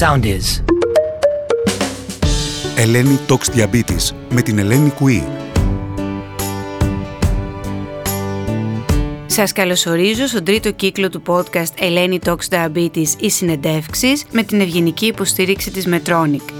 Sound is. Ελένη Talks Diabetes με την Ελένη Κουή. Σας καλωσορίζω στον τρίτο κύκλο του podcast Ελένη Talks Diabetes ή συνεντεύξεις με την ευγενική υποστήριξη της Medtronic.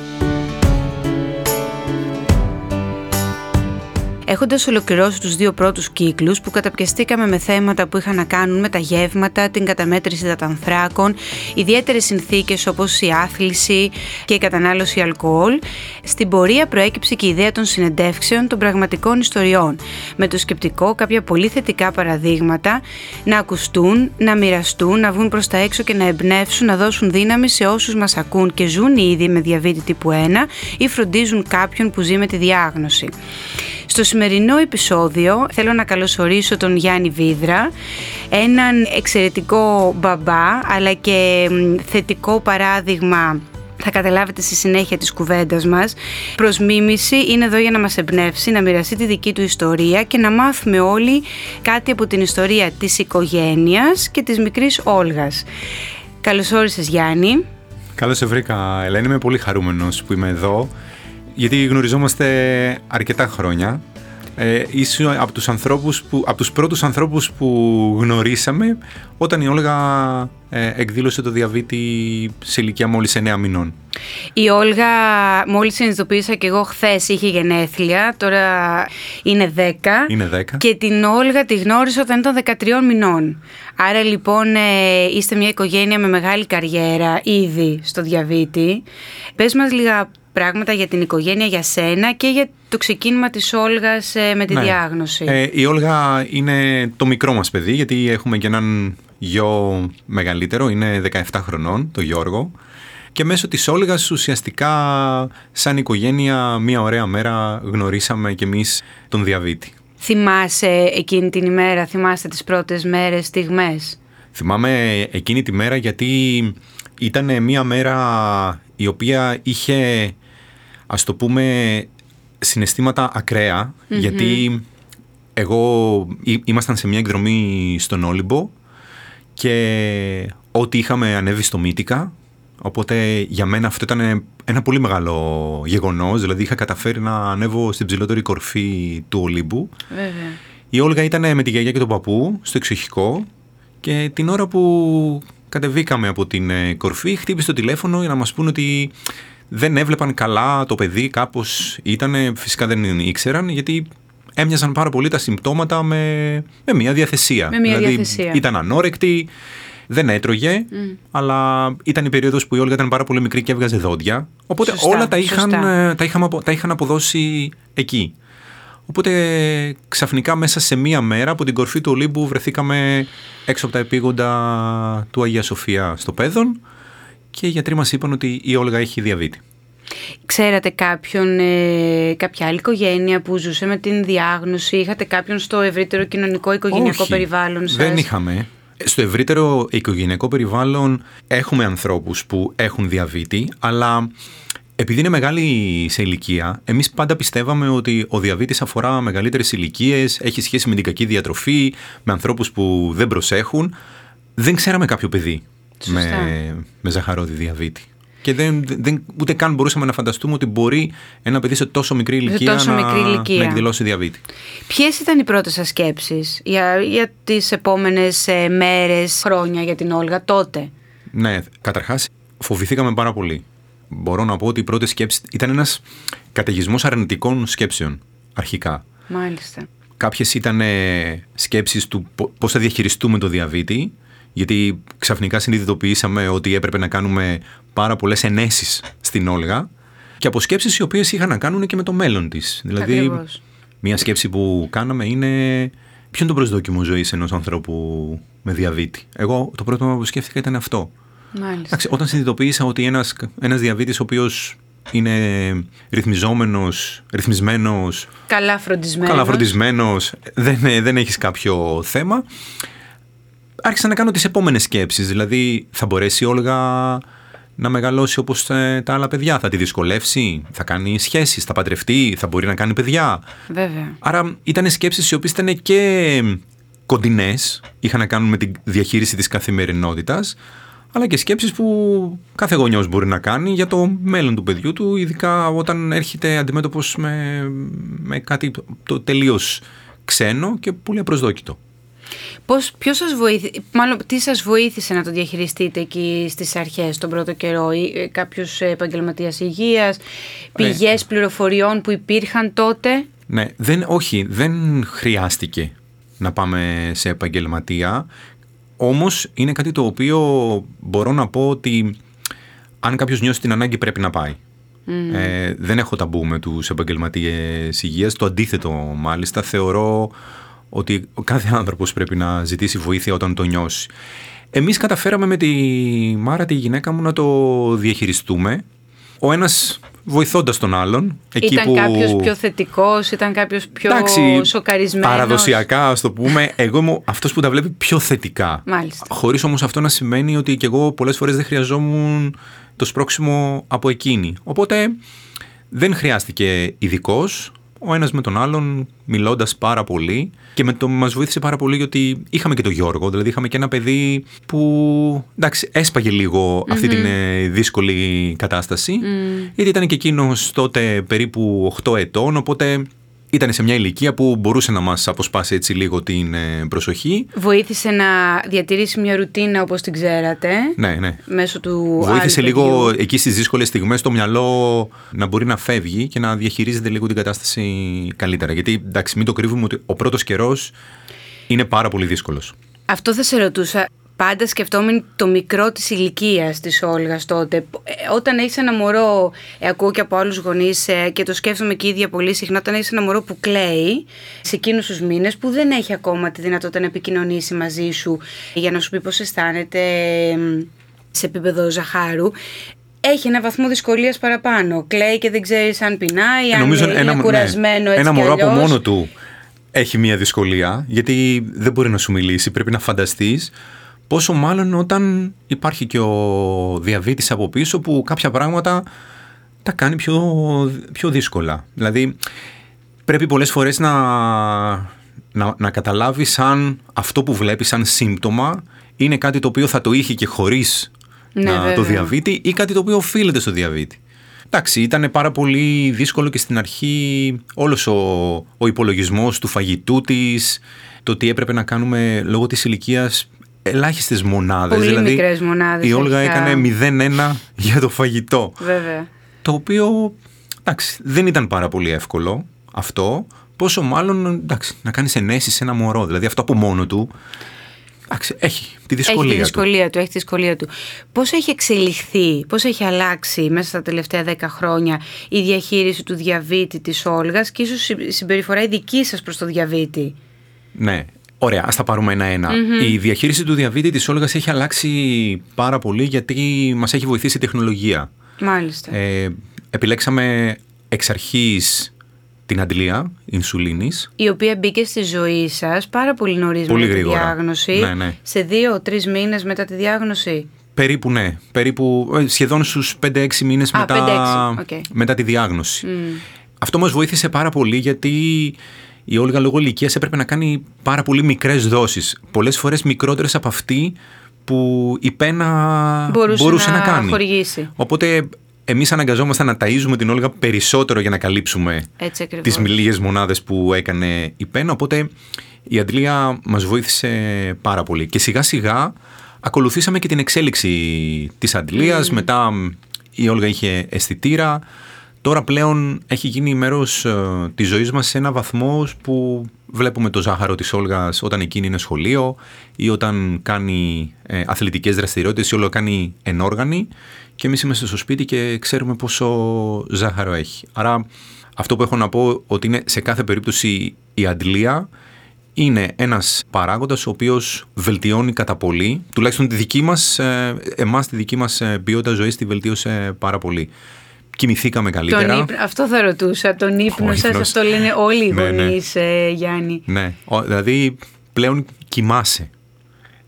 Έχοντας ολοκληρώσει τους δύο πρώτους κύκλους που καταπιαστήκαμε με θέματα που είχαν να κάνουν με τα γεύματα, την καταμέτρηση δατανθράκων, ιδιαίτερες συνθήκες όπως η άθληση και η κατανάλωση αλκοόλ, στην πορεία προέκυψε και η ιδέα των συνεντεύξεων των πραγματικών ιστοριών, με το σκεπτικό κάποια πολύ θετικά παραδείγματα να ακουστούν, να μοιραστούν, να βγουν προς τα έξω και να εμπνεύσουν, να δώσουν δύναμη σε όσους μας ακούν και ζουν ήδη με διαβήτη τύπου 1 ή φροντίζουν κάποιον που ζει με τη διάγνωση. Στο σημερινό επεισόδιο θέλω να καλωσορίσω τον Γιάννη Βίδρα, έναν εξαιρετικό μπαμπά αλλά και θετικό παράδειγμα θα καταλάβετε στη συνέχεια της κουβέντας μας. Προς μίμηση είναι εδώ για να μας εμπνεύσει, να μοιραστεί τη δική του ιστορία και να μάθουμε όλοι κάτι από την ιστορία της οικογένειας και της μικρής Όλγας. Καλώς όρισες Γιάννη. Καλώς σε βρήκα Ελένη, είμαι πολύ χαρούμενος που είμαι εδώ γιατί γνωριζόμαστε αρκετά χρόνια. Ε, είσαι από τους, ανθρώπους που, από τους πρώτους ανθρώπους που γνωρίσαμε όταν η Όλγα ε, εκδήλωσε το διαβήτη σε ηλικία μόλις 9 μηνών. Η Όλγα, μόλις συνειδητοποίησα και εγώ χθες είχε γενέθλια, τώρα είναι 10. Είναι 10. Και την Όλγα τη γνώρισα όταν ήταν 13 μηνών. Άρα λοιπόν ε, είστε μια οικογένεια με μεγάλη καριέρα ήδη στο διαβήτη. Πες μας λίγα πράγματα για την οικογένεια, για σένα και για το ξεκίνημα της Όλγας ε, με τη Ναι. διάγνωση. Ε, η Όλγα είναι το μικρό μας παιδί γιατί έχουμε και έναν γιο μεγαλύτερο, είναι 17 χρονών, το Γιώργο. Και μέσω της Όλγας ουσιαστικά σαν οικογένεια μία ωραία μέρα γνωρίσαμε κι εμείς τον διαβήτη. Θυμάσαι εκείνη την ημέρα, θυμάσαι τις πρώτες μέρες, στιγμές; Θυμάμαι εκείνη τη μέρα γιατί ήταν μία μέρα η οποία είχε ας το πούμε συναισθήματα ακραία, γιατί εγώ ή- ήμασταν σε μια εκδρομή στον Όλυμπο και ό,τι είχαμε ανέβει στο Μύτικα οπότε για μένα αυτό ήταν ένα πολύ μεγάλο γεγονός δηλαδή είχα καταφέρει να ανέβω στην ψηλότερη κορφή του Ολύμπου Βέβαια. η Όλγα ήταν με τη γιαγιά και τον παππού στο εξοχικό και την ώρα που κατεβήκαμε από την ε, κορφή χτύπησε το τηλέφωνο για να μας πούν ότι δεν έβλεπαν καλά το παιδί, κάπως ήταν, φυσικά δεν ήξεραν γιατί έμοιαζαν πάρα πολύ τα συμπτώματα με, με μια διαθεσία. Με μια δηλαδή διαθεσία. ήταν ανόρεκτη, δεν έτρωγε, αλλά ήταν η περίοδος που η Όλγα ήταν πάρα πολύ μικρή και έβγαζε δόντια. Οπότε Σωστά, όλα τα είχαν, σωστά. ε, τα, είχαμε, απο- τα είχαν αποδώσει εκεί. Οπότε ξαφνικά μέσα σε μία μέρα από την κορφή του Ολύμπου βρεθήκαμε έξω από τα επίγοντα του Αγία Σοφία στο Πέδον και οι γιατροί μας είπαν ότι η Όλγα έχει διαβήτη. Ξέρατε κάποιον, ε, κάποια άλλη οικογένεια που ζούσε με την διάγνωση, είχατε κάποιον στο ευρύτερο κοινωνικό οικογενειακό Όχι, περιβάλλον σας; Δεν είχαμε. Στο ευρύτερο οικογενειακό περιβάλλον έχουμε ανθρώπους που έχουν διαβήτη, αλλά επειδή είναι μεγάλη σε ηλικία, εμείς πάντα πιστεύαμε ότι ο διαβήτης αφορά μεγαλύτερες ηλικίες, έχει σχέση με την κακή διατροφή, με ανθρώπους που δεν προσέχουν. Δεν ξέραμε κάποιο παιδί Σωστά. με, με ζαχαρόδι διαβήτη. Και δεν, δεν, ούτε καν μπορούσαμε να φανταστούμε ότι μπορεί ένα παιδί σε τόσο μικρή ηλικία, τόσο να, μικρή ηλικία. να εκδηλώσει διαβήτη. Ποιες ήταν οι πρώτες σας σκέψεις για, για τις επόμενες ε, μέρες, χρόνια για την Όλγα τότε; Ναι, καταρχάς φοβηθήκαμε πάρα πολύ. Μπορώ να πω ότι η πρώτη σκέψη ήταν ένας καταιγισμός αρνητικών σκέψεων αρχικά. Μάλιστα. Κάποιες ήταν ε, σκέψεις του πο- πώς θα διαχειριστούμε το διαβήτη, γιατί ξαφνικά συνειδητοποιήσαμε ότι έπρεπε να κάνουμε πάρα πολλές ενέσεις στην Όλγα και από σκέψεις οι οποίες είχαν να κάνουν και με το μέλλον της. Δηλαδή, Ακριβώς. μία σκέψη που κάναμε είναι ποιο είναι το προσδόκιμο ζωής ενός ανθρώπου με διαβήτη. Εγώ το πρώτο που σκέφτηκα ήταν αυτό. Μάλιστα. Εντάξει, όταν συνειδητοποίησα ότι ένας, ένας διαβήτης ο οποίος είναι ρυθμιζόμενος, ρυθμισμένος, Καλά φροντισμένος. καλά φροντισμένος, δεν, δεν έχεις κάποιο θέμα, άρχισα να κάνω τις επόμενες σκέψεις. Δηλαδή, θα μπορέσει η Όλγα να μεγαλώσει όπως ε, τα άλλα παιδιά, θα τη δυσκολεύσει, θα κάνει σχέσεις, θα παντρευτεί, θα μπορεί να κάνει παιδιά. Βέβαια. Άρα ήταν σκέψεις οι οποίες ήταν και κοντινές, είχαν να κάνουν με τη διαχείριση της καθημερινότητας, αλλά και σκέψεις που κάθε γονιός μπορεί να κάνει για το μέλλον του παιδιού του, ειδικά όταν έρχεται αντιμέτωπος με, με κάτι το τελείως ξένο και πολύ απροσδόκητο. Πώς, ποιος σας βοήθησε, μάλλον τι σας βοήθησε να το διαχειριστείτε εκεί στις αρχές τον πρώτο καιρό; Ή ε, κάποιος επαγγελματίας υγείας, πηγές Ε. πληροφοριών που υπήρχαν τότε; Ναι, δεν, όχι, δεν χρειάστηκε να πάμε σε επαγγελματία. Όμως είναι κάτι το οποίο μπορώ να πω ότι αν κάποιος νιώσει την ανάγκη πρέπει να πάει. Ε, δεν έχω ταμπού με τους επαγγελματίες υγείας, το αντίθετο μάλιστα. Θεωρώ ότι ο κάθε άνθρωπος πρέπει να ζητήσει βοήθεια όταν το νιώσει. Εμείς καταφέραμε με τη Μάρα, τη γυναίκα μου, να το διαχειριστούμε. Ο ένας βοηθώντας τον άλλον. Εκεί ήταν που... κάποιος πιο θετικός, ήταν κάποιος πιο Εντάξει, σοκαρισμένος; Παραδοσιακά, ας το πούμε, εγώ είμαι αυτός που τα βλέπει πιο θετικά. Μάλιστα. Χωρίς όμως αυτό να σημαίνει ότι και εγώ πολλές φορές δεν χρειαζόμουν το σπρώξιμο από εκείνη. Οπότε δεν χρειάστηκε ειδικός. Ο ένας με τον άλλον, μιλώντας πάρα πολύ. Και με το μας βοήθησε πάρα πολύ γιατί είχαμε και τον Γιώργο. Δηλαδή είχαμε και ένα παιδί που εντάξει, έσπαγε λίγο αυτή την ε, δύσκολη κατάσταση. Γιατί ήταν και εκείνος τότε περίπου 8 ετών. Οπότε ήταν σε μια ηλικία που μπορούσε να μας αποσπάσει έτσι λίγο την ε, προσοχή. Βοήθησε να διατηρήσει μια ρουτίνα όπως την ξέρατε. Ναι, ναι. Μέσω του Βοήθησε άλλου λίγο παιδιού. εκεί στις δύσκολες στιγμές το μυαλό να μπορεί να φεύγει και να διαχειρίζεται λίγο την κατάσταση καλύτερα. Γιατί εντάξει, μην το κρύβουμε ότι ο πρώτος καιρός είναι πάρα πολύ δύσκολος. Αυτό θα σε ρωτούσα. Πάντα σκεφτόμουν το μικρό της ηλικίας της Όλγας τότε. Ε, Όταν έχεις ένα μωρό, ε, ακούω και από άλλους γονείς ε, και το σκέφτομαι και η ίδια πολύ συχνά, όταν έχεις ένα μωρό που κλαίει σε εκείνους τους μήνες που δεν έχει ακόμα τη δυνατότητα να επικοινωνήσει μαζί σου για να σου πει πώς αισθάνεται ε, σε επίπεδο ζαχάρου, έχει ένα βαθμό δυσκολίας παραπάνω. Κλαίει και δεν ξέρει αν πεινάει, αν Νομίζω είναι ένα, ναι, κουρασμένο έτσι ένα κι μωρό από αλλιώς. μόνο του έχει μία δυσκολία, γιατί δεν μπορεί να σου μιλήσει, πρέπει να φανταστείς πόσο μάλλον όταν υπάρχει και ο διαβήτης από πίσω που κάποια πράγματα τα κάνει πιο, πιο δύσκολα. Δηλαδή πρέπει πολλές φορές να, να, να καταλάβεις αν αυτό που βλέπεις σαν σύμπτωμα είναι κάτι το οποίο θα το είχε και χωρίς Ναι, να, το βέβαια. διαβήτη ή κάτι το οποίο οφείλεται στο διαβήτη. Εντάξει, ήταν πάρα πολύ δύσκολο και στην αρχή όλος ο, ο υπολογισμός του φαγητού της, το τι έπρεπε να κάνουμε λόγω της ηλικίας ελάχιστες μονάδες. Πολύ δηλαδή, μικρές μονάδες, Η Όλγα αρχικά. έκανε 0-1 για το φαγητό. Βέβαια. Το οποίο, εντάξει, δεν ήταν πάρα πολύ εύκολο αυτό. Πόσο μάλλον, εντάξει, να κάνεις ενέσεις σε ένα μωρό. Δηλαδή αυτό από μόνο του, εντάξει, έχει τη δυσκολία έχει τη του. δυσκολία του. Έχει τη δυσκολία του. Πώς έχει εξελιχθεί, πώς έχει αλλάξει μέσα στα τελευταία δέκα χρόνια η διαχείριση του διαβήτη της Όλγας και ίσως η συμπεριφορά η δική σας προς το διαβήτη; Ναι. Ωραία, ας τα πάρουμε ένα-ένα. Η διαχείριση του διαβήτη της Όλγας έχει αλλάξει πάρα πολύ γιατί μας έχει βοηθήσει η τεχνολογία. Μάλιστα. Ε, επιλέξαμε εξ αρχής την αντλία ινσουλίνης. η οποία μπήκε στη ζωή σας πάρα πολύ νωρίς Πολύ μετά τη γρήγορα. διάγνωση. Ναι, ναι. Σε δύο-τρεις μήνες μετά τη διάγνωση. Περίπου ναι, περίπου ε, σχεδόν στους 5-6 μήνες Α, μετά, 5-6, οκ. μετά τη διάγνωση. Αυτό μας βοήθησε πάρα πολύ γιατί η Όλγα λόγω ηλικίας έπρεπε να κάνει πάρα πολύ μικρές δόσεις. Πολλές φορές μικρότερες από αυτή που η πένα Μπορούσε να, να κάνει. χορηγήσει. Οπότε εμείς αναγκαζόμασταν να ταΐζουμε την Όλγα περισσότερο για να καλύψουμε Έτσι ακριβώς. τις λίγες μονάδες που έκανε η πένα. Οπότε η αντλία μας βοήθησε πάρα πολύ. Και σιγά σιγά ακολουθήσαμε και την εξέλιξη της αντλίας. Μετά μ, η Όλγα είχε αισθητήρα. Τώρα πλέον έχει γίνει μέρος ε, της ζωής μας σε ένα βαθμό που βλέπουμε το ζάχαρο της Όλγας όταν εκείνη είναι σχολείο ή όταν κάνει ε, αθλητικές δραστηριότητες ή όλο κάνει ενόργανη και εμείς είμαστε στο σπίτι και ξέρουμε πόσο ζάχαρο έχει. Άρα αυτό που έχω να πω ότι είναι σε κάθε περίπτωση η αντλία είναι ένας παράγοντας ο οποίος βελτιώνει κατά πολύ, τουλάχιστον τη δική μας, ε, εμάς τη δική μας ε, ποιότητα ζωής τη βελτίωσε πάρα πολύ. Κοιμηθήκαμε καλύτερα. Τον ύπνο, αυτό θα ρωτούσα. Τον ύπνος Ο σας, ύπνος. αυτό λένε όλοι οι Ναι, ναι. γονείς, ε, Γιάννη. Ναι, ο- δηλαδή πλέον κοιμάσαι.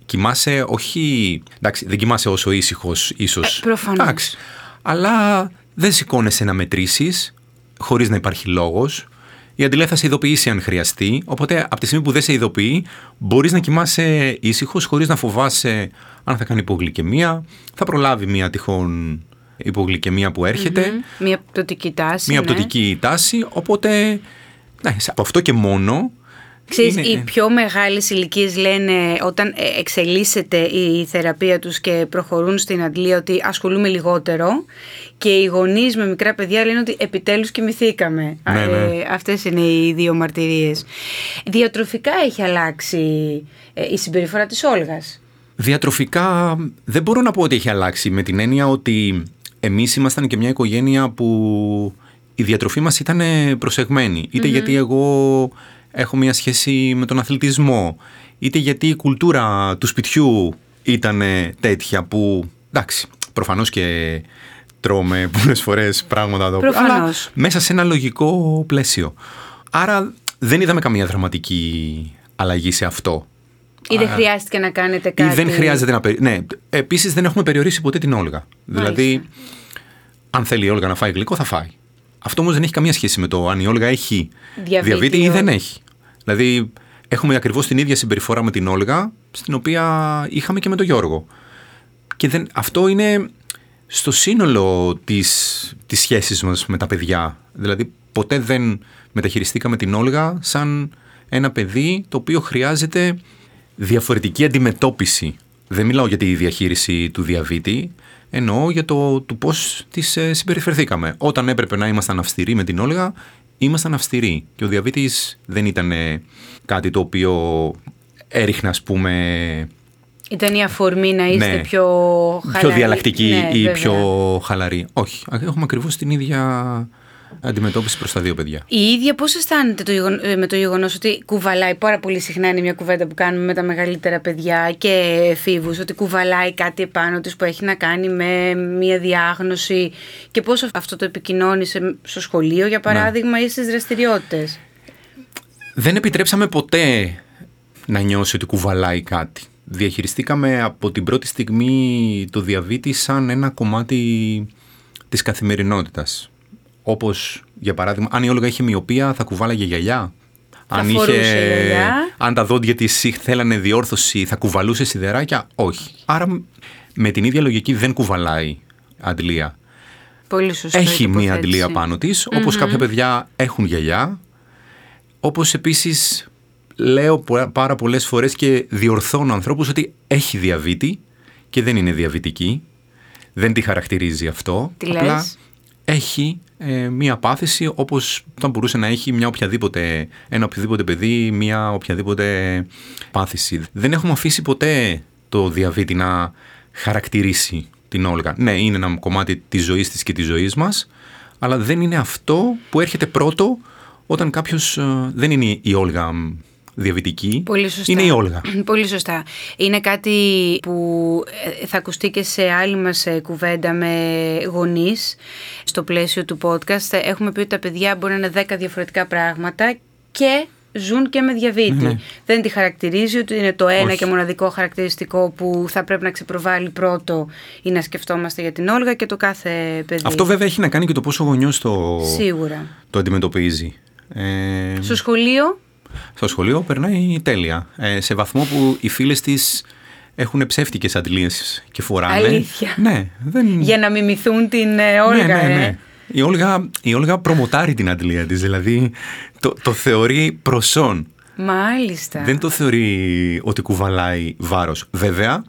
Κοιμάσαι όχι. Εντάξει, δεν κοιμάσαι όσο ήσυχος, ίσως. Ε, προφανώς. Εντάξει. Αλλά δεν σηκώνεσαι να μετρήσεις χωρίς να υπάρχει λόγος. η αντιλία θα σε ειδοποιήσει αν χρειαστεί. Οπότε από τη στιγμή που δεν σε ειδοποιεί, μπορείς να κοιμάσαι ήσυχος, χωρίς να φοβάσαι αν θα κάνει υπογλυκαιμία, θα προλάβει μια τυχόν υπογλυκαιμία που ερχεται Μια πτωτική τάση. Μια ναι. πτωτική τάση. Οπότε, ναι, από αυτό και μόνο. Ξέρεις, είναι- οι πιο μεγάλες ηλικίες λένε όταν ε, εξελίσσεται η θεραπεία τους και προχωρούν στην αντλία ότι ασχολούμαι λιγότερο και οι γονείς με μικρά παιδιά λένε ότι επιτέλους κοιμηθήκαμε. Ναι, ναι. Ε, αυτές είναι οι δύο μαρτυρίες. Διατροφικά έχει αλλάξει ε, η συμπεριφορά της Όλγας. Διατροφικά δεν μπορώ να πω ότι έχει αλλάξει με την έννοια ότι εμείς ήμασταν και μια οικογένεια που η διατροφή μας ήταν προσεγμένη. Είτε γιατί εγώ έχω μια σχέση με τον αθλητισμό, είτε γιατί η κουλτούρα του σπιτιού ήταν τέτοια που, εντάξει, προφανώς και τρώμε πολλές φορές πράγματα εδώ πέρα, αλλά Προφανώς. μέσα σε ένα λογικό πλαίσιο. Άρα δεν είδαμε καμία δραματική αλλαγή σε αυτό. Ή δεν χρειάστηκε να κάνετε Ή κάτι. δεν χρειάζεται να. περι- Ναι, επίσης δεν έχουμε περιορίσει ποτέ την Όλγα. Δηλαδή, αν θέλει η Όλγα να φάει γλυκό, θα φάει. Αυτό όμως δεν έχει καμία σχέση με το αν η Όλγα έχει Διαβήτη διαβήτη ή ή δεν όχι. έχει. Δηλαδή, έχουμε ακριβώς την ίδια συμπεριφορά με την Όλγα, στην οποία είχαμε και με τον Γιώργο. Και δεν, αυτό είναι στο σύνολο της, της σχέσης μας με τα παιδιά. Δηλαδή, ποτέ δεν μεταχειριστήκαμε την Όλγα σαν ένα παιδί το οποίο χρειάζεται διαφορετική αντιμετώπιση. Δεν μιλάω για τη διαχείριση του διαβήτη, εννοώ για το του πώς της ε, συμπεριφερθήκαμε. Όταν έπρεπε να ήμασταν αυστηροί με την Όλγα, ήμασταν αυστηροί. Και ο διαβήτης δεν ήταν ε, κάτι το οποίο έριχνε, ας πούμε, Ήταν η αφορμή να είστε Ναι. πιο χαλαροί. πιο διαλλακτική Ναι, ή βέβαια. πιο χαλαρή. Όχι. Έχουμε ακριβώς την ίδια αντιμετώπιση προς τα δύο παιδιά. Η ίδια πώς αισθάνεται το γεγον- ε, με το γεγονός ότι κουβαλάει πάρα πολύ συχνά είναι μια κουβέντα που κάνουμε με τα μεγαλύτερα παιδιά και εφήβους ότι κουβαλάει κάτι επάνω της που έχει να κάνει με μια διάγνωση και πώς αυτό το επικοινώνησε στο σχολείο για παράδειγμα ή στις δραστηριότητες; Δεν επιτρέψαμε ποτέ να νιώσει ότι κουβαλάει κάτι. Διαχειριστήκαμε από την πρώτη στιγμή το διαβήτη σαν ένα κομμάτι της καθημερινότητας. Όπως, για παράδειγμα, αν η Όλγα είχε μοιοπία θα κουβάλαγε γυαλιά. Θα φορούσε γυαλιά. αν τα δόντια της θέλανε διόρθωση θα κουβαλούσε σιδεράκια. Όχι. Άρα με την ίδια λογική δεν κουβαλάει αντλία. Πολύ σωστό. η Έχει μία τοποθέτηση. αντλία πάνω της, όπως κάποια παιδιά έχουν γυαλιά, όπως επίσης λέω πο- πάρα πολλές φορές και διορθώνω ανθρώπους ότι έχει διαβήτη και δεν είναι διαβητική, δεν τη χαρακτηρίζει αυτό, Τι απλά λες; έχει ε, μία πάθηση όπως θα μπορούσε να έχει μια οποιαδήποτε, ένα οποιοδήποτε παιδί, μια οποιαδήποτε πάθηση. Δεν έχουμε αφήσει ποτέ το διαβήτη να χαρακτηρίσει την Όλγα. Ναι, είναι ένα κομμάτι της ζωής της και της ζωής μας, αλλά δεν είναι αυτό που έρχεται πρώτο όταν κάποιος ε, δεν είναι η Όλγα μ, διαβητική, Πολύ σωστά. είναι η Όλγα. Πολύ σωστά. Είναι κάτι που ε, θα ακουστεί και σε άλλη μας ε, κουβέντα με γονείς στο πλαίσιο του podcast. Ε, Έχουμε πει ότι τα παιδιά μπορεί να είναι 10 διαφορετικά πράγματα και ζουν και με διαβήτη. Δεν τη χαρακτηρίζει ότι είναι το ένα Ναι, Όχι. και μοναδικό χαρακτηριστικό που θα πρέπει να ξεπροβάλλει πρώτο ή να σκεφτόμαστε για την Όλγα και το κάθε παιδί. Αυτό βέβαια έχει να κάνει και το πόσο ο γονιός το, Σίγουρα. το αντιμετωπίζει. Ε, Στο σχολείο Στο σχολείο περνάει τέλεια. Ε, σε βαθμό που οι φίλες της έχουν ψεύτικες αντλίες και φοράνε. Αλήθεια. Ναι, δεν... για να μιμηθούν την ε, Όλγα. ναι, ναι, ε. ναι. Η Όλγα, η Όλγα προμοτάρει την αντλία της, δηλαδή το, το θεωρεί προσόν. Μάλιστα. Δεν το θεωρεί ότι κουβαλάει βάρος. Βέβαια,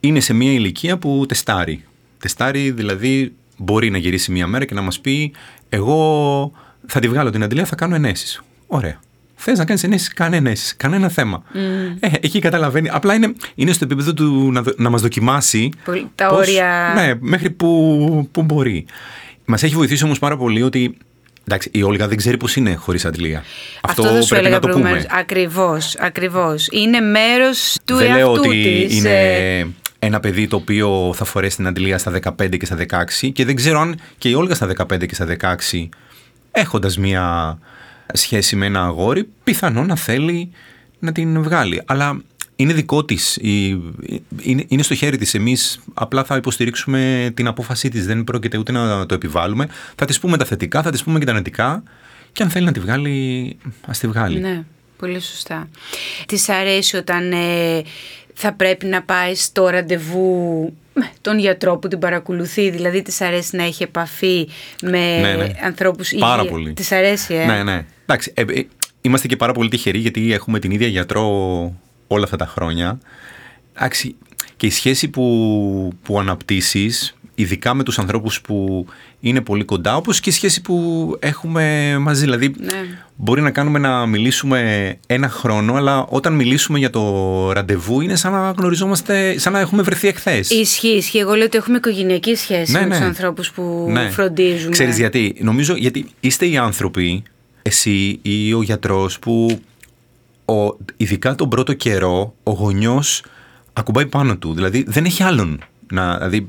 είναι σε μια ηλικία που τεστάρει. Τεστάρει, δηλαδή μπορεί να γυρίσει μια μέρα και να μας πει εγώ θα τη βγάλω την αντλία, θα κάνω ενέσεις. Ωραία. Θες να κάνεις ενέσεις, κάνε ενέσεις. Κανένα θέμα. Ε, εκεί καταλαβαίνει. Απλά είναι, είναι στο επίπεδο του να, δο- να μας δοκιμάσει. Πολύ- τα όρια. Ναι, μέχρι που, που μπορεί. Μας έχει βοηθήσει όμως πάρα πολύ ότι. Εντάξει, η Όλγα δεν ξέρει πώς είναι χωρίς αντλία. Αυτό, δεν σου πρέπει έλεγα να το πούμε. προηγουμένως. Ακριβώς, ακριβώς. Είναι μέρος του δεν λέω εαυτού ότι της. είναι ε, ένα παιδί το οποίο θα φορέσει την αντλία στα 15 και στα 16 και δεν ξέρω αν και η Όλγα στα 15 και στα 16 έχοντας μία σχέση με ένα αγόρι πιθανόν να θέλει να την βγάλει. Αλλά είναι δικό της, η- είναι, είναι στο χέρι της. Εμείς απλά θα υποστηρίξουμε την απόφασή της, δεν πρόκειται ούτε να το επιβάλλουμε. Θα της πούμε τα θετικά, θα της πούμε και τα αρνητικά και αν θέλει να τη βγάλει, ας τη βγάλει. Ναι, πολύ σωστά. Της αρέσει όταν ε, θα πρέπει να πάει στο ραντεβού με τον γιατρό που την παρακολουθεί, δηλαδή της αρέσει να έχει επαφή με Ναι, ναι. ανθρώπους Πάρα υγεία. πολύ. Της αρέσει, ε; Ναι, ναι. Εντάξει, ε, ε, είμαστε και πάρα πολύ τυχεροί γιατί έχουμε την ίδια γιατρό όλα αυτά τα χρόνια. Εντάξει, και η σχέση που, που αναπτύσσεις, ειδικά με τους ανθρώπους που είναι πολύ κοντά, όπως και η σχέση που έχουμε μαζί. Δηλαδή, Ναι. μπορεί να κάνουμε να μιλήσουμε ένα χρόνο, αλλά όταν μιλήσουμε για το ραντεβού είναι σαν να γνωριζόμαστε, σαν να έχουμε βρεθεί εχθές. Ισχύει, ισχύει. Εγώ λέω ότι έχουμε οικογενειακή σχέση Ναι, με ναι. τους ανθρώπους που Ναι. φροντίζουμε. Ξέρεις γιατί. Νομίζω γιατί είστε οι άνθρωποι, εσύ ή ο γιατρός που ο, ειδικά τον πρώτο καιρό ο γονιός ακουμπάει πάνω του. Δηλαδή δεν έχει άλλον. Να, δηλαδή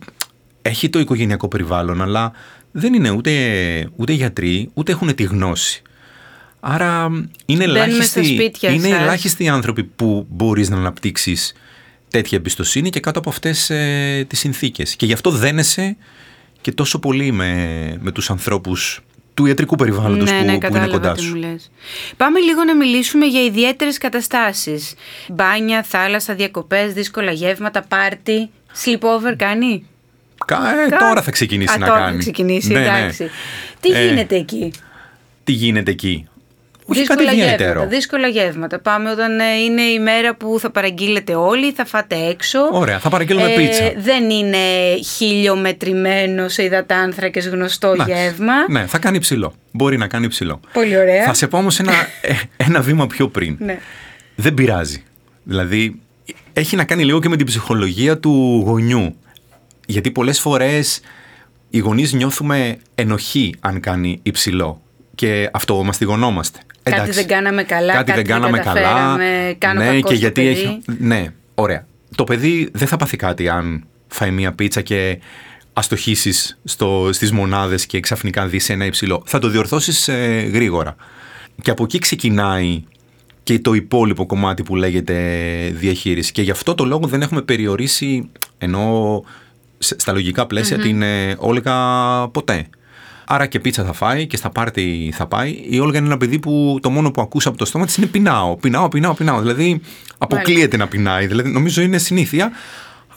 έχει το οικογενειακό περιβάλλον αλλά δεν είναι ούτε, ούτε γιατροί ούτε έχουν τη γνώση. Άρα είναι Μπαίνουμε ελάχιστοι, στα σπίτια είναι σας. ελάχιστοι οι άνθρωποι που μπορείς να αναπτύξεις τέτοια εμπιστοσύνη και κάτω από αυτές ε, τις συνθήκες. Και γι' αυτό δένεσαι και τόσο πολύ με, με τους ανθρώπους του ιατρικού περιβάλλοντος ναι, που, ναι, που είναι κατάλαβα κοντά τι σου. μου λες. Πάμε λίγο να μιλήσουμε για ιδιαίτερες καταστάσεις. Μπάνια, θάλασσα, διακοπές, δύσκολα γεύματα, πάρτι. Sleepover κάνει; Κα- ε, Κα- τώρα θα ξεκινήσει Α, να τώρα κάνει. θα ξεκινήσει, Ναι, ναι. εντάξει. Τι Ε, γίνεται εκεί; Τι γίνεται εκεί; Όχι δύσκολα κάτι γεύματα, ιδιαίτερο. δύσκολα γεύματα. Πάμε όταν ε, είναι η μέρα που θα παραγγείλετε όλοι, θα φάτε έξω. Ε, Ωραία, θα παραγγείλουμε πίτσα. Δεν είναι χίλιομετρημένο σε υδατάνθρακες γνωστό Εντάξει. γεύμα. Ναι, θα κάνει ψηλό. Μπορεί να κάνει ψηλό. Πολύ ωραία. Θα σε πω όμως ένα, ε, ένα βήμα πιο πριν. Ναι. Δεν πειράζει. Δηλαδή, έχει να κάνει λίγο και με την ψυχολογία του γονιού. Γιατί πολλές φορές οι γονείς νιώθουμε ενοχή αν κάνει υψηλό. Και αυτό μαστιγωνόμαστε. Κάτι Εντάξει, δεν κάναμε καλά, κάτι, κάτι δεν δεν κάναμε καλά. καταφέραμε, κάνω ναι, κακό και στο γιατί παιδί. έχει. Ναι, ωραία. Το παιδί δεν θα πάθει κάτι αν φάει μία πίτσα και αστοχήσεις στο, στις μονάδες και ξαφνικά δεις ένα υψηλό. Θα το διορθώσεις ε, γρήγορα. Και από εκεί ξεκινάει και το υπόλοιπο κομμάτι που λέγεται διαχείριση. Και γι' αυτό το λόγο δεν έχουμε περιορίσει, ενώ σε- στα λογικά πλαίσια, την ε, Όλγα ποτέ. Άρα και πίτσα θα φάει και στα πάρτι θα πάει. Η Όλγα είναι ένα παιδί που το μόνο που ακούσα από το στόμα της είναι πεινάω, πεινάω, πεινάω, πεινάω. Δηλαδή αποκλείεται να πεινάει. Δηλαδή νομίζω είναι συνήθεια,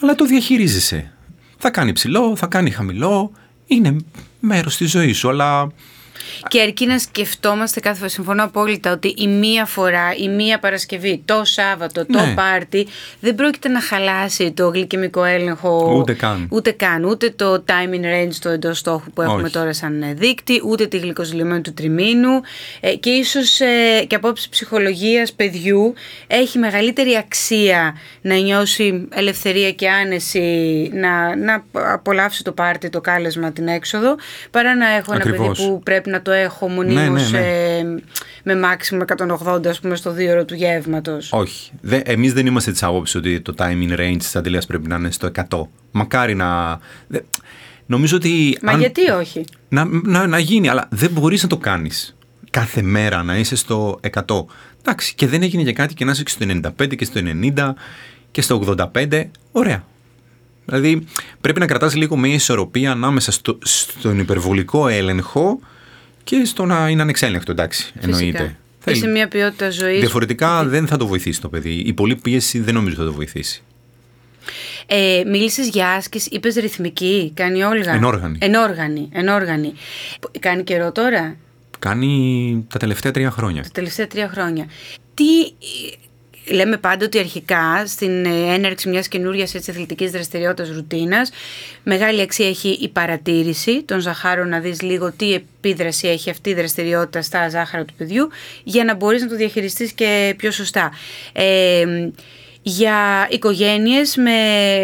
αλλά το διαχειρίζεσαι. Θα κάνει ψηλό, θα κάνει χαμηλό. Είναι μέρος της ζωής σου, αλλά Και αρκεί να σκεφτόμαστε κάθε φορά, συμφωνώ απόλυτα, ότι η μία φορά, η μία Παρασκευή, το Σάββατο, το Ναι. πάρτι, δεν πρόκειται να χαλάσει το γλυκαιμικό έλεγχο. Ούτε καν. Ούτε καν. Ούτε το timing range, το εντός στόχου που έχουμε Όχι. τώρα σαν ε, δείκτη, ούτε τη γλυκοζηλωμένη του τριμήνου. Ε, και ίσως ε, και απόψη ψυχολογίας παιδιού έχει μεγαλύτερη αξία να νιώσει ελευθερία και άνεση να, να απολαύσει το πάρτι, το κάλεσμα, την έξοδο, παρά να έχω ένα Ακριβώς. παιδί που πρέπει να το έχω μονίμως Ναι, ναι, ναι. ε, με μάξιμο 180 ας πούμε στο δύο ώρο του γεύματος. Όχι. Δε, εμείς δεν είμαστε της άποψης ότι το timing range της αντιλίας πρέπει να είναι στο 100. Μακάρι να... δε- νομίζω ότι... Μα αν- γιατί όχι; Να, να, να γίνει, αλλά δεν μπορείς να το κάνεις κάθε μέρα να είσαι στο 100. Εντάξει, και δεν έγινε για κάτι και να είσαι και στο 95 και στο 90 και στο 85. Ωραία. Δηλαδή πρέπει να κρατάς λίγο μια ισορροπία ανάμεσα στο, στον υπερβολικό έλεγχο και στο να είναι ανεξέλεγκτο, εντάξει, εννοείται. Φυσικά. Θέλει- Είσαι μια ποιότητα ζωής. Διαφορετικά δεν θα το βοηθήσει το παιδί. Η πολλή πίεση δεν νομίζω θα το βοηθήσει. Ε, μίλησες για άσκηση, είπες ρυθμική, κάνει Όλγα. Ενόργανη. Ενόργανη, ενόργανη. Κάνει καιρό τώρα, Κάνει τα τελευταία τρία χρόνια. τα τελευταία τρία χρόνια. Τι λέμε πάντα ότι αρχικά στην ε, έναρξη μιας καινούριας έτσι, αθλητικής δραστηριότητας ρουτίνας μεγάλη αξία έχει η παρατήρηση των ζαχάρων να δεις λίγο τι επίδραση έχει αυτή η δραστηριότητα στα ζάχαρα του παιδιού για να μπορείς να το διαχειριστείς και πιο σωστά. Ε, για οικογένειες με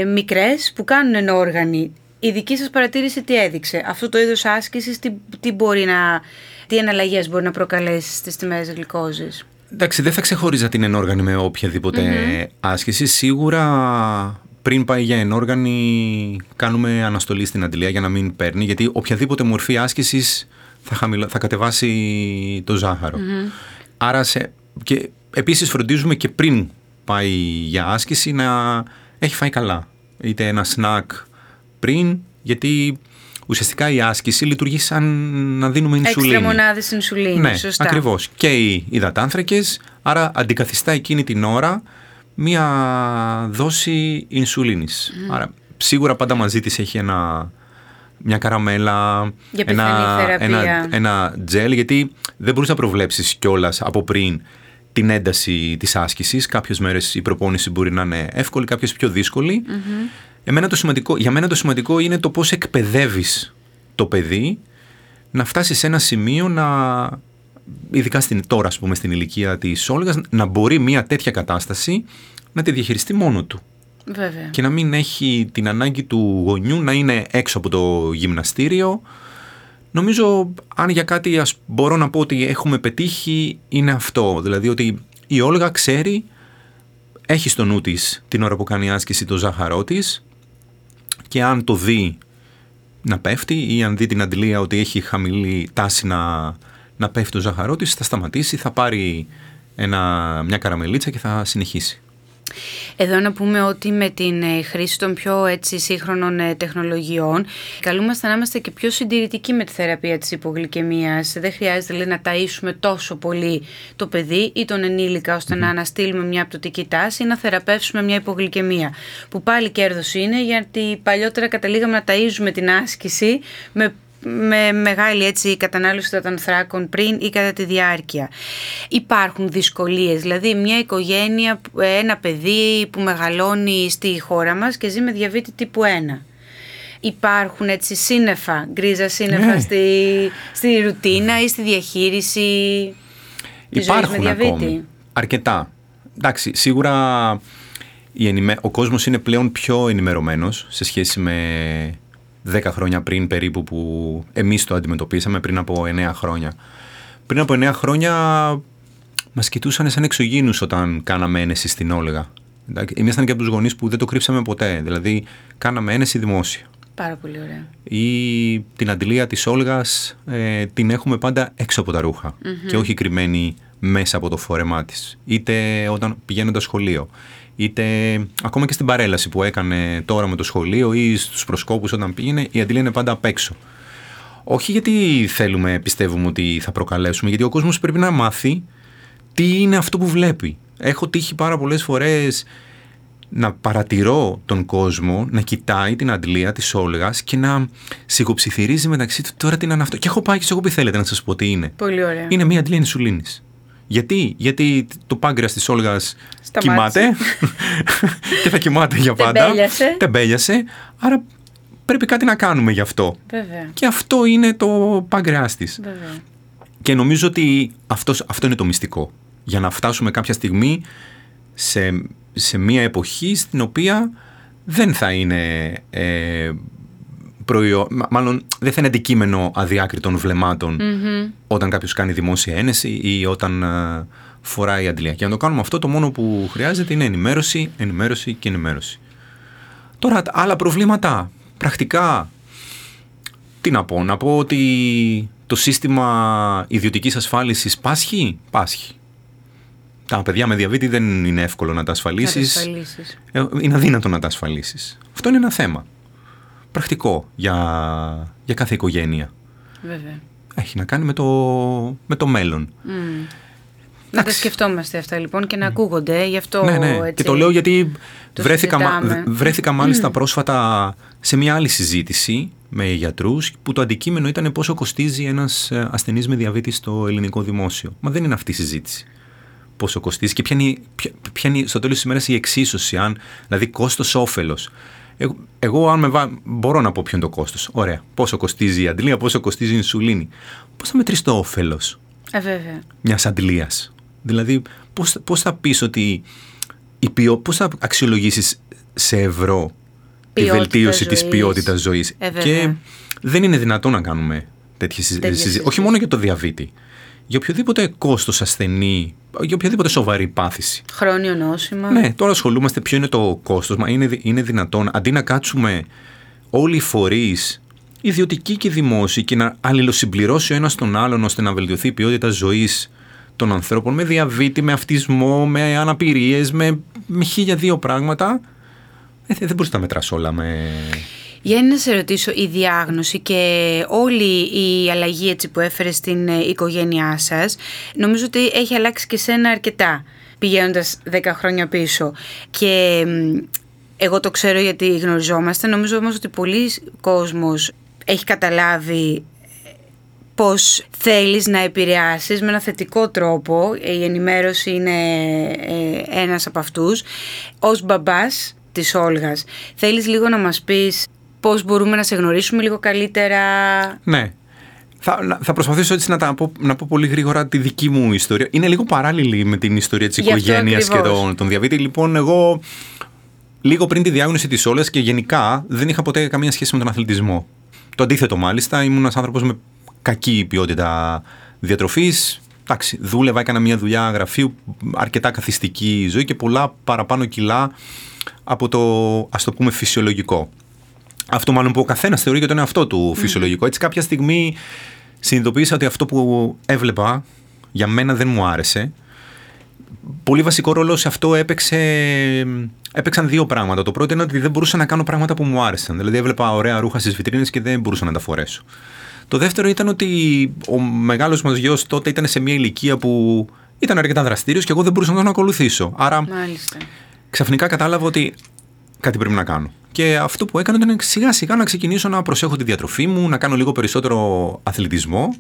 μικρές που κάνουν ενόργανη, η δική σας παρατήρηση τι έδειξε, αυτό το είδος άσκησης τι, τι μπορεί να, τι εναλλαγές μπορεί να προκαλέσει στις τιμές γλυκόζης; Εντάξει, δεν θα ξεχώριζα την ενόργανη με οποιαδήποτε άσκηση. Σίγουρα πριν πάει για ενόργανη κάνουμε αναστολή στην αντιλία για να μην παίρνει, γιατί οποιαδήποτε μορφή άσκησης θα, χαμηλα... θα κατεβάσει το ζαχαρο Άρα σε... και επίσης φροντίζουμε και πριν πάει για άσκηση να έχει φάει καλά. Είτε ένα σνακ πριν, γιατί ουσιαστικά η άσκηση λειτουργεί σαν να δίνουμε ινσουλίνη. Έξτρα μονάδες ινσουλίνη, ναι, σωστά. ακριβώς. Και οι υδατάνθρακες, άρα αντικαθιστά εκείνη την ώρα μία δόση ινσουλίνης. Άρα σίγουρα πάντα μαζί της έχει ένα, μια καραμέλα, Για ένα, πιθανή θεραπεία. ένα, ένα τζέλ, γιατί δεν μπορείς να προβλέψεις κιόλας από πριν την ένταση της άσκησης. Κάποιες μέρες η προπόνηση μπορεί να είναι εύκολη, κάποιες πιο δυσκολη Εμένα το σημαντικό, για μένα το σημαντικό είναι το πώς εκπαιδεύεις το παιδί να φτάσει σε ένα σημείο να, ειδικά στην, τώρα ας πούμε στην ηλικία της Όλγας, να μπορεί μια τέτοια κατάσταση να τη διαχειριστεί μόνο του Βέβαια. και να μην έχει την ανάγκη του γονιού να είναι έξω από το γυμναστήριο. Νομίζω αν για κάτι ας μπορώ να πω ότι έχουμε πετύχει είναι αυτό. Δηλαδή ότι η Όλγα ξέρει, έχει στο νου της την ώρα που κάνει άσκηση το ζάχαρό της και αν το δει να πέφτει ή αν δει την αντιλία ότι έχει χαμηλή τάση να, να πέφτει το ζάχαρό της θα σταματήσει, θα πάρει ένα, μια καραμελίτσα και θα συνεχίσει. Εδώ να πούμε ότι με την ε, χρήση των πιο έτσι, σύγχρονων ε, τεχνολογιών καλούμαστε να είμαστε και πιο συντηρητικοί με τη θεραπεία της υπογλυκαιμίας. Δεν χρειάζεται λέει, να ταΐσουμε τόσο πολύ το παιδί ή τον ενήλικα ώστε να αναστείλουμε μια πτωτική τάση ή να θεραπεύσουμε μια υπογλυκαιμία. Που πάλι κέρδος είναι γιατί παλιότερα καταλήγαμε να ταΐζουμε την άσκηση με με μεγάλη έτσι κατανάλωση των ανθράκων πριν ή κατά τη διάρκεια. Υπάρχουν δυσκολίες, δηλαδή μια οικογένεια, ένα παιδί που μεγαλώνει στη χώρα μας και ζει με διαβήτη τύπου 1. Υπάρχουν έτσι σύννεφα, γκρίζα σύννεφα Ναι. στη, στη ρουτίνα ή στη διαχείριση της ζωής με Υπάρχουν διαβήτη. ακόμη. Αρκετά. Εντάξει, σίγουρα η ενημέ... ο κόσμος είναι πλέον πιο ενημερωμένος σε σχέση με 10 χρόνια πριν περίπου που εμείς το αντιμετωπίσαμε πριν από 9 χρόνια. Πριν από 9 χρόνια μας κοιτούσαν σαν εξωγήινους όταν κάναμε ένεση στην Όλγα. Εντάξει, Ήμασταν και από τους γονείς που δεν το κρύψαμε ποτέ. Δηλαδή, κάναμε ένεση δημόσια. Πάρα πολύ ωραία. Ή την αντιλία της Όλγας ε, την έχουμε πάντα έξω από τα ρουχα και όχι κρυμμένη μέσα από το φόρεμά της. Είτε όταν πηγαίνοντα σχολείο, είτε ακόμα και στην παρέλαση που έκανε τώρα με το σχολείο ή στους προσκόπους όταν πήγαινε, η αντιλία είναι πάντα απ' έξω. Όχι γιατί θέλουμε, πιστεύουμε ότι θα προκαλέσουμε, γιατί ο κόσμος πρέπει να μάθει τι είναι αυτό που βλέπει. Έχω τύχει πάρα πολλές φορές να παρατηρώ τον κόσμο να κοιτάει την αντλία της Όλγας και να σιγοψιθυρίζει μεταξύ του τώρα τι είναι αυτό. Και έχω πάει και σε έχω πει θέλετε να σας πω τι είναι. Πολύ ωραία. Είναι μια αντλία ινσουλίνης. Γιατί, γιατί το πάγκρεας της Όλγας Σταμάτησε. Κοιμάται και θα κοιμάται για πάντα. Τεμπέλιασε. Τεμπέλιασε. Άρα πρέπει κάτι να κάνουμε γι' αυτό. Βέβαια. Και αυτό είναι το πάγκρεας της. Βέβαια. Και νομίζω ότι αυτός, αυτό είναι το μυστικό. Για να φτάσουμε κάποια στιγμή σε, σε μια εποχή στην οποία δεν θα είναι ε, προϊό- μα- μάλλον δεν θα είναι αντικείμενο αδιάκριτων βλεμάτων όταν κάποιος κάνει δημόσια ένεση ή όταν ε, φοράει αντιλία. Και για να το κάνουμε αυτό το μόνο που χρειάζεται είναι ενημέρωση, ενημέρωση και ενημέρωση. Τώρα τα άλλα προβλήματα, πρακτικά, τι να πω, να πω ότι το σύστημα ιδιωτικής ασφάλισης πάσχει, πάσχει. Τα παιδιά με διαβήτη δεν είναι εύκολο να τα ασφαλίσεις. ασφαλίσεις. Ε, Είναι αδύνατο να τα ασφαλίσεις. Αυτό είναι ένα θέμα. Πρακτικό για, για κάθε οικογένεια. Βέβαια. Έχει να κάνει με το, με το μέλλον. Μμ. Να τα σκεφτόμαστε αυτά λοιπόν και να ακούγονται. Γι' αυτό ναι, ναι. έτσι, Και το λέω γιατί το βρέθηκα, μα- συζητάμε. βρέθηκα μάλιστα πρόσφατα σε μια άλλη συζήτηση με γιατρούς που το αντικείμενο ήταν πόσο κοστίζει ένας ε, ασθενής με διαβήτης στο ελληνικό δημόσιο. Μα δεν είναι αυτή η συζήτηση. Πόσο κοστίζει και ποια είναι, η- ποια, ποια είναι η- στο τέλος της ημέρας η εξίσωση, αν, δηλαδή κόστος-όφελος. Εγώ, εγώ αν με βά, μπορώ να πω ποιο είναι το κόστος. Ωραία. Πόσο κοστίζει η αντλία, πόσο κοστίζει η ινσουλίνη. Πώς θα μετρήσει το όφελος Ε, βέβαια. μιας αντλίας; Δηλαδή, πώς, πώς θα πεις ότι η ποιο, πώς θα αξιολογήσεις σε ευρώ τη Ποιότητα βελτίωση της ζωής. ποιότητας ζωής; Ε, βέβαια. και δεν είναι δυνατόν να κάνουμε τέτοιες συζη- Τέτοιες συζητήσεις. συζητήσεις. Όχι μόνο για το διαβήτη. Για οποιοδήποτε κόστος ασθενή, για οποιαδήποτε σοβαρή πάθηση. Χρόνιο νόσημα. Ναι, τώρα ασχολούμαστε ποιο είναι το κόστος. Μα είναι, δι- είναι δυνατόν, αντί να κάτσουμε όλοι οι φορείς, ιδιωτικοί και δημόσιοι, και να αλληλοσυμπληρώσει ο ένας τον άλλον ώστε να βελτιωθεί η ποιότητα ζωής των ανθρώπων με διαβήτη, με αυτισμό, με αναπηρίες, με, με χίλια δύο πράγματα. Ε, δεν μπορείς να τα μετράς όλα με... Για να σε ρωτήσω, η διάγνωση και όλη η αλλαγή έτσι που έφερες στην ε, οικογένειά σας, νομίζω ότι έχει αλλάξει και σένα αρκετά, πηγαίνοντας 10 χρόνια πίσω. Και εγώ το ξέρω γιατί γνωριζόμαστε, νομίζω όμως ότι πολλοί κόσμος έχει καταλάβει πώς θέλεις να επηρεάσεις με ένα θετικό τρόπο, η ενημέρωση είναι ε, ένας από αυτούς, ως μπαμπάς της Όλγας. Θέλεις λίγο να μας πεις πώς μπορούμε να σε γνωρίσουμε λίγο καλύτερα; Ναι. Θα, θα προσπαθήσω έτσι να, τα πω, να πω πολύ γρήγορα τη δική μου ιστορία. Είναι λίγο παράλληλη με την ιστορία της οικογένειας και τον, τον διαβήτη. Λοιπόν, εγώ λίγο πριν τη διάγνωση της Όλγας και γενικά δεν είχα ποτέ καμία σχέση με τον αθλητισμό. Το αντίθετο μάλιστα, ήμουν ένας άνθρωπος με κακή ποιότητα διατροφής. Εντάξει, δούλευα, έκανα μια δουλειά γραφείου, αρκετά καθιστική ζωή και πολλά παραπάνω κιλά από το ας το πούμε φυσιολογικό. Αυτό μάλλον που ο καθένας θεωρεί για τον εαυτό του φυσιολογικό. Έτσι, κάποια στιγμή συνειδητοποίησα ότι αυτό που έβλεπα για μένα δεν μου άρεσε. Πολύ βασικό ρόλο σε αυτό έπαιξε, έπαιξαν δύο πράγματα. Το πρώτο είναι ότι δεν μπορούσα να κάνω πράγματα που μου άρεσαν. Δηλαδή, έβλεπα ωραία ρούχα στις βιτρίνες και δεν μπορούσα να τα φορέσω. Το δεύτερο ήταν ότι ο μεγάλος μας γιος τότε ήταν σε μια ηλικία που ήταν αρκετά δραστήριος και εγώ δεν μπορούσα να τον ακολουθήσω. Άρα Μάλιστα. ξαφνικά κατάλαβα ότι κάτι πρέπει να κάνω. Και αυτό που έκανα ήταν σιγά σιγά να ξεκινήσω να προσέχω τη διατροφή μου, να κάνω λίγο περισσότερο αθλητισμό.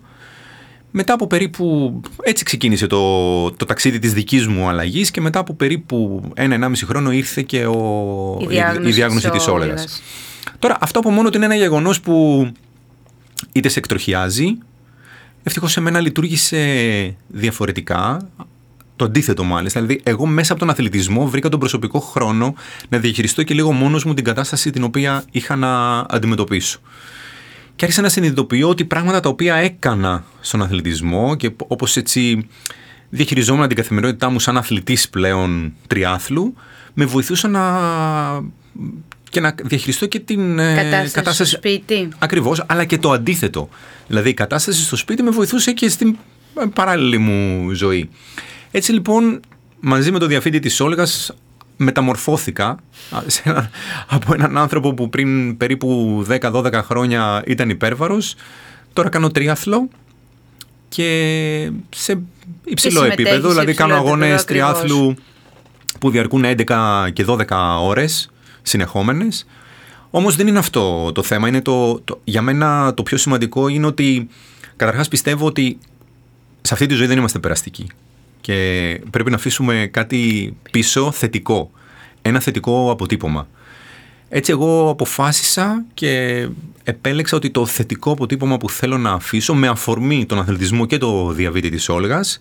Μετά από περίπου, έτσι ξεκίνησε το, το ταξίδι της δικής μου αλλαγής και μετά από περίπου ένα-ενάμιση χρόνο ήρθε και ο, Η διάγνωση, η διάγνωση της όλεγας. Τώρα αυτό από μόνο του είναι ένα γεγονός που είτε σε εκτροχιάζει. Ευτυχώς σε μένα λειτουργήσε διαφορετικά. Το αντίθετο μάλιστα. Δηλαδή, εγώ μέσα από τον αθλητισμό βρήκα τον προσωπικό χρόνο να διαχειριστώ και λίγο μόνος μου την κατάσταση την οποία είχα να αντιμετωπίσω. Και άρχισα να συνειδητοποιώ ότι πράγματα τα οποία έκανα στον αθλητισμό και όπως έτσι διαχειριζόμουν την καθημερινότητά μου σαν αθλητής πλέον τριάθλου, με βοηθούσαν να και να διαχειριστώ και την ε, κατάσταση, κατάσταση στο σπίτι. Ακριβώς, αλλά και το αντίθετο. Δηλαδή η κατάσταση στο σπίτι με βοηθούσε και στην παράλληλη μου ζωή. Έτσι λοιπόν, μαζί με το διαφύτη της Όλγας μεταμορφώθηκα σε ένα, από έναν άνθρωπο που πριν περίπου 10-12 χρόνια ήταν υπέρβαρος. Τώρα κάνω τριάθλο και σε υψηλό επίπεδο, δηλαδή κάνω αγώνες τριάθλου που διαρκούν 11 και 12 ώρες συνεχόμενες. Όμως δεν είναι αυτό το θέμα. Είναι το, το, για μένα το πιο σημαντικό είναι ότι καταρχάς πιστεύω ότι σε αυτή τη ζωή δεν είμαστε περαστικοί. Και πρέπει να αφήσουμε κάτι πίσω θετικό. Ένα θετικό αποτύπωμα. Έτσι εγώ αποφάσισα και επέλεξα ότι το θετικό αποτύπωμα που θέλω να αφήσω με αφορμή τον αθλητισμό και το διαβήτη της Όλγας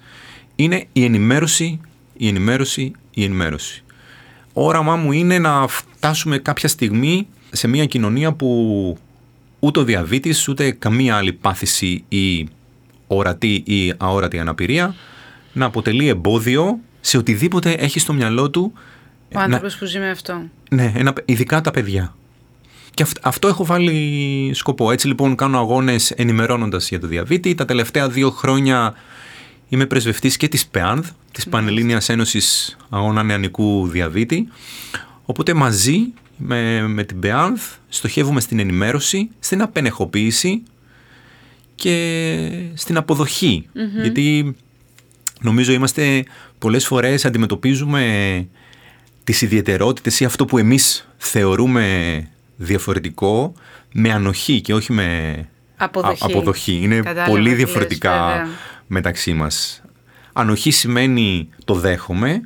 είναι η ενημέρωση, η ενημέρωση, η ενημέρωση όραμά μου είναι να φτάσουμε κάποια στιγμή σε μια κοινωνία που ούτε ο διαβήτης ούτε καμία άλλη πάθηση ή ορατή ή αόρατη αναπηρία να αποτελεί εμπόδιο σε οτιδήποτε έχει στο μυαλό του. Ο άνθρωπος που ζει με αυτό. Ναι, ένα, ειδικά τα παιδιά. Και αυτό έχω βάλει σκοπό. Έτσι λοιπόν κάνω αγώνες ενημερώνοντας για το διαβήτη. Τα τελευταία δύο χρόνια Είμαι πρεσβευτής και της ΠΕΑΝΔ, της mm. Πανελλήνιας Ένωσης Αγώνα Νεανικού Διαβήτη. Οπότε μαζί με, με την ΠΕΑΝΔ στοχεύουμε στην ενημέρωση, στην απενεχοποίηση και στην αποδοχή. Γιατί νομίζω είμαστε πολλές φορές αντιμετωπίζουμε τις ιδιαιτερότητες ή αυτό που εμείς θεωρούμε διαφορετικό με ανοχή και όχι με αποδοχή. Είναι πολύ διαφορετικά μεταξύ μας. Ανοχή σημαίνει το δέχομαι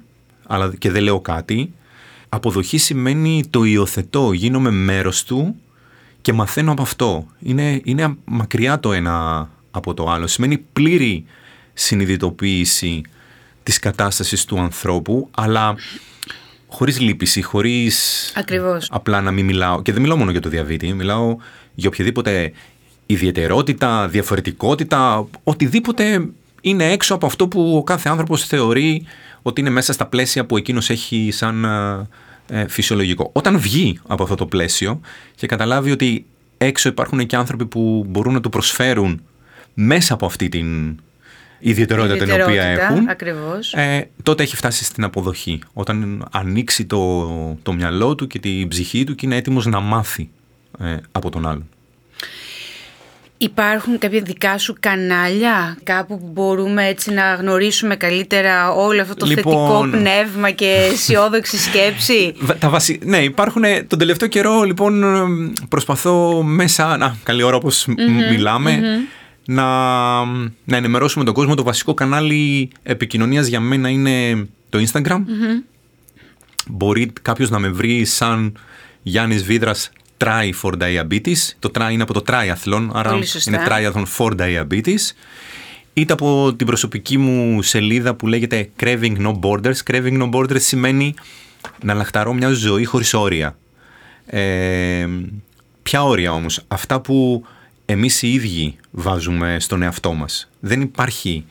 αλλά και δεν λέω κάτι. Αποδοχή σημαίνει το υιοθετώ, γίνομαι μέρος του και μαθαίνω από αυτό. Είναι, είναι μακριά το ένα από το άλλο. Σημαίνει πλήρη συνειδητοποίηση της κατάστασης του ανθρώπου, αλλά χωρίς λύπηση, χωρίς Ακριβώς. απλά να μην μιλάω. Και δεν μιλάω μόνο για το διαβήτη, μιλάω για οποιαδήποτε ιδιαιτερότητα, διαφορετικότητα, οτιδήποτε είναι έξω από αυτό που ο κάθε άνθρωπος θεωρεί ότι είναι μέσα στα πλαίσια που εκείνος έχει σαν ε, ε, φυσιολογικό. Όταν βγει από αυτό το πλαίσιο και καταλάβει ότι έξω υπάρχουν και άνθρωποι που μπορούν να του προσφέρουν μέσα από αυτή την ιδιαιτερότητα, την οποία έχουν, ακριβώς. Ε, τότε έχει φτάσει στην αποδοχή. Όταν ανοίξει το, το μυαλό του και την ψυχή του και είναι έτοιμος να μάθει ε, από τον άλλον. Υπάρχουν κάποια δικά σου κανάλια κάπου που μπορούμε έτσι να γνωρίσουμε καλύτερα όλο αυτό το Λοιπόν- θετικό πνεύμα και αισιόδοξη σκέψη; Βα- Τα βασι... Ναι, υπάρχουν. Τον τελευταίο καιρό, λοιπόν, ε, προσπαθώ μέσα. Να, καλή ώρα όπως μ- μιλάμε. Να, να ενημερώσουμε τον κόσμο. Το βασικό κανάλι επικοινωνίας για μένα είναι το Instagram. Μπορεί κάποιος να με βρει σαν Γιάννης Βίδρας Try for Diabetes. Το try είναι από το triathlon, άρα Πολύ σωστά. είναι triathlon for diabetes. Είτε από την προσωπική μου σελίδα που λέγεται Craving No Borders. Craving No Borders σημαίνει να λαχταρώ μια ζωή χωρίς όρια. Ε, ποια όρια όμως, αυτά που εμείς οι ίδιοι βάζουμε στον εαυτό μας. Δεν υπάρχει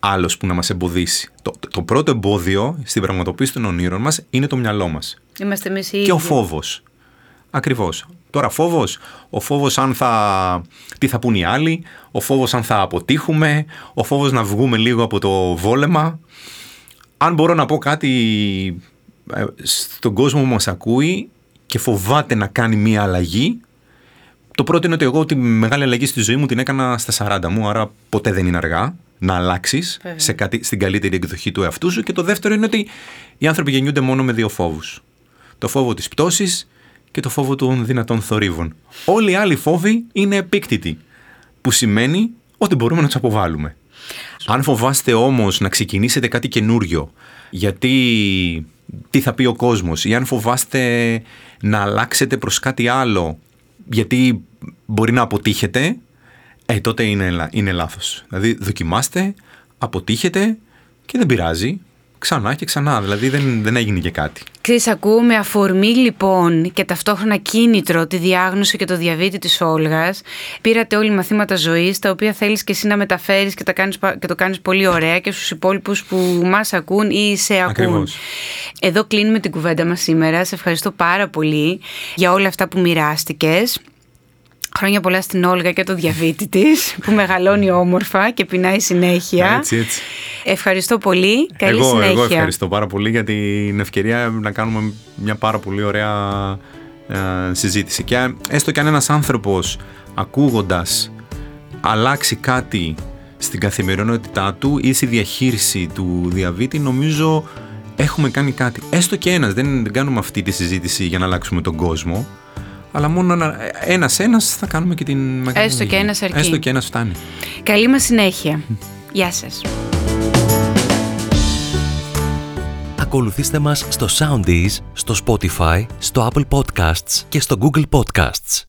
άλλος που να μας εμποδίσει. Το, το πρώτο εμπόδιο στην πραγματοποίηση των ονείρων μας είναι το μυαλό μας Είμαστε εμείς οι και ο ίδιοι. φόβος. Ακριβώς. Τώρα φόβος, ο φόβος αν θα, τι θα πούν οι άλλοι, ο φόβος αν θα αποτύχουμε, ο φόβος να βγούμε λίγο από το βόλεμα. Αν μπορώ να πω κάτι ε, στον κόσμο που μας ακούει και φοβάται να κάνει μία αλλαγή, το πρώτο είναι ότι εγώ τη μεγάλη αλλαγή στη ζωή μου την έκανα στα 40 μου, άρα ποτέ δεν είναι αργά να αλλάξεις Βέβαια. σε κάτι, στην καλύτερη εκδοχή του εαυτού σου. Και το δεύτερο είναι ότι οι άνθρωποι γεννιούνται μόνο με δύο φόβους. Το φόβο της πτώσης και το φόβο των δυνατών θορύβων. Όλοι οι άλλοι φόβοι είναι επίκτητοι, που σημαίνει ότι μπορούμε να τους αποβάλουμε. Αν φοβάστε όμως να ξεκινήσετε κάτι καινούριο, γιατί τι θα πει ο κόσμος, ή αν φοβάστε να αλλάξετε προς κάτι άλλο, γιατί μπορεί να αποτύχετε, ε, τότε είναι, λα- είναι λάθος. Δηλαδή δοκιμάστε, αποτύχετε και δεν πειράζει. Ξανά και ξανά, δηλαδή δεν, δεν έγινε και κάτι. Ξέρεις, ακούω με αφορμή λοιπόν και ταυτόχρονα κίνητρο τη διάγνωση και το διαβήτη της Όλγας. Πήρατε όλοι μαθήματα ζωής, τα οποία θέλεις και εσύ να μεταφέρεις και, τα κάνεις, πα- και το κάνεις πολύ ωραία και στους υπόλοιπους που μας ακούν ή σε ακούν. Ακριβώς. Εδώ κλείνουμε την κουβέντα μας σήμερα. Σε ευχαριστώ πάρα πολύ για όλα αυτά που μοιράστηκες. Χρόνια πολλά στην Όλγα και το διαβήτη της που μεγαλώνει όμορφα και πεινάει συνέχεια. Έτσι, έτσι. Ευχαριστώ πολύ. Καλή εγώ, συνέχεια. εγώ ευχαριστώ πάρα πολύ για την ευκαιρία να κάνουμε μια πάρα πολύ ωραία ε, συζήτηση. Και αν- έστω και αν ένας άνθρωπος ακούγοντας αλλάξει κάτι στην καθημερινότητά του ή στη διαχείριση του διαβήτη, νομίζω έχουμε κάνει κάτι. Έστω και ένας, δεν, δεν κάνουμε αυτή τη συζήτηση για να αλλάξουμε τον κόσμο, αλλά μόνο ένα- ένας-ένας θα κάνουμε και την μεγάλη Έστω και αλλαγή. ένας αρκεί. Έστω και ένας φτάνει. Καλή μας συνέχεια. Γεια σας. Ακολουθήστε μας στο Soundees, στο Spotify, στο Apple Podcasts και στο Google Podcasts.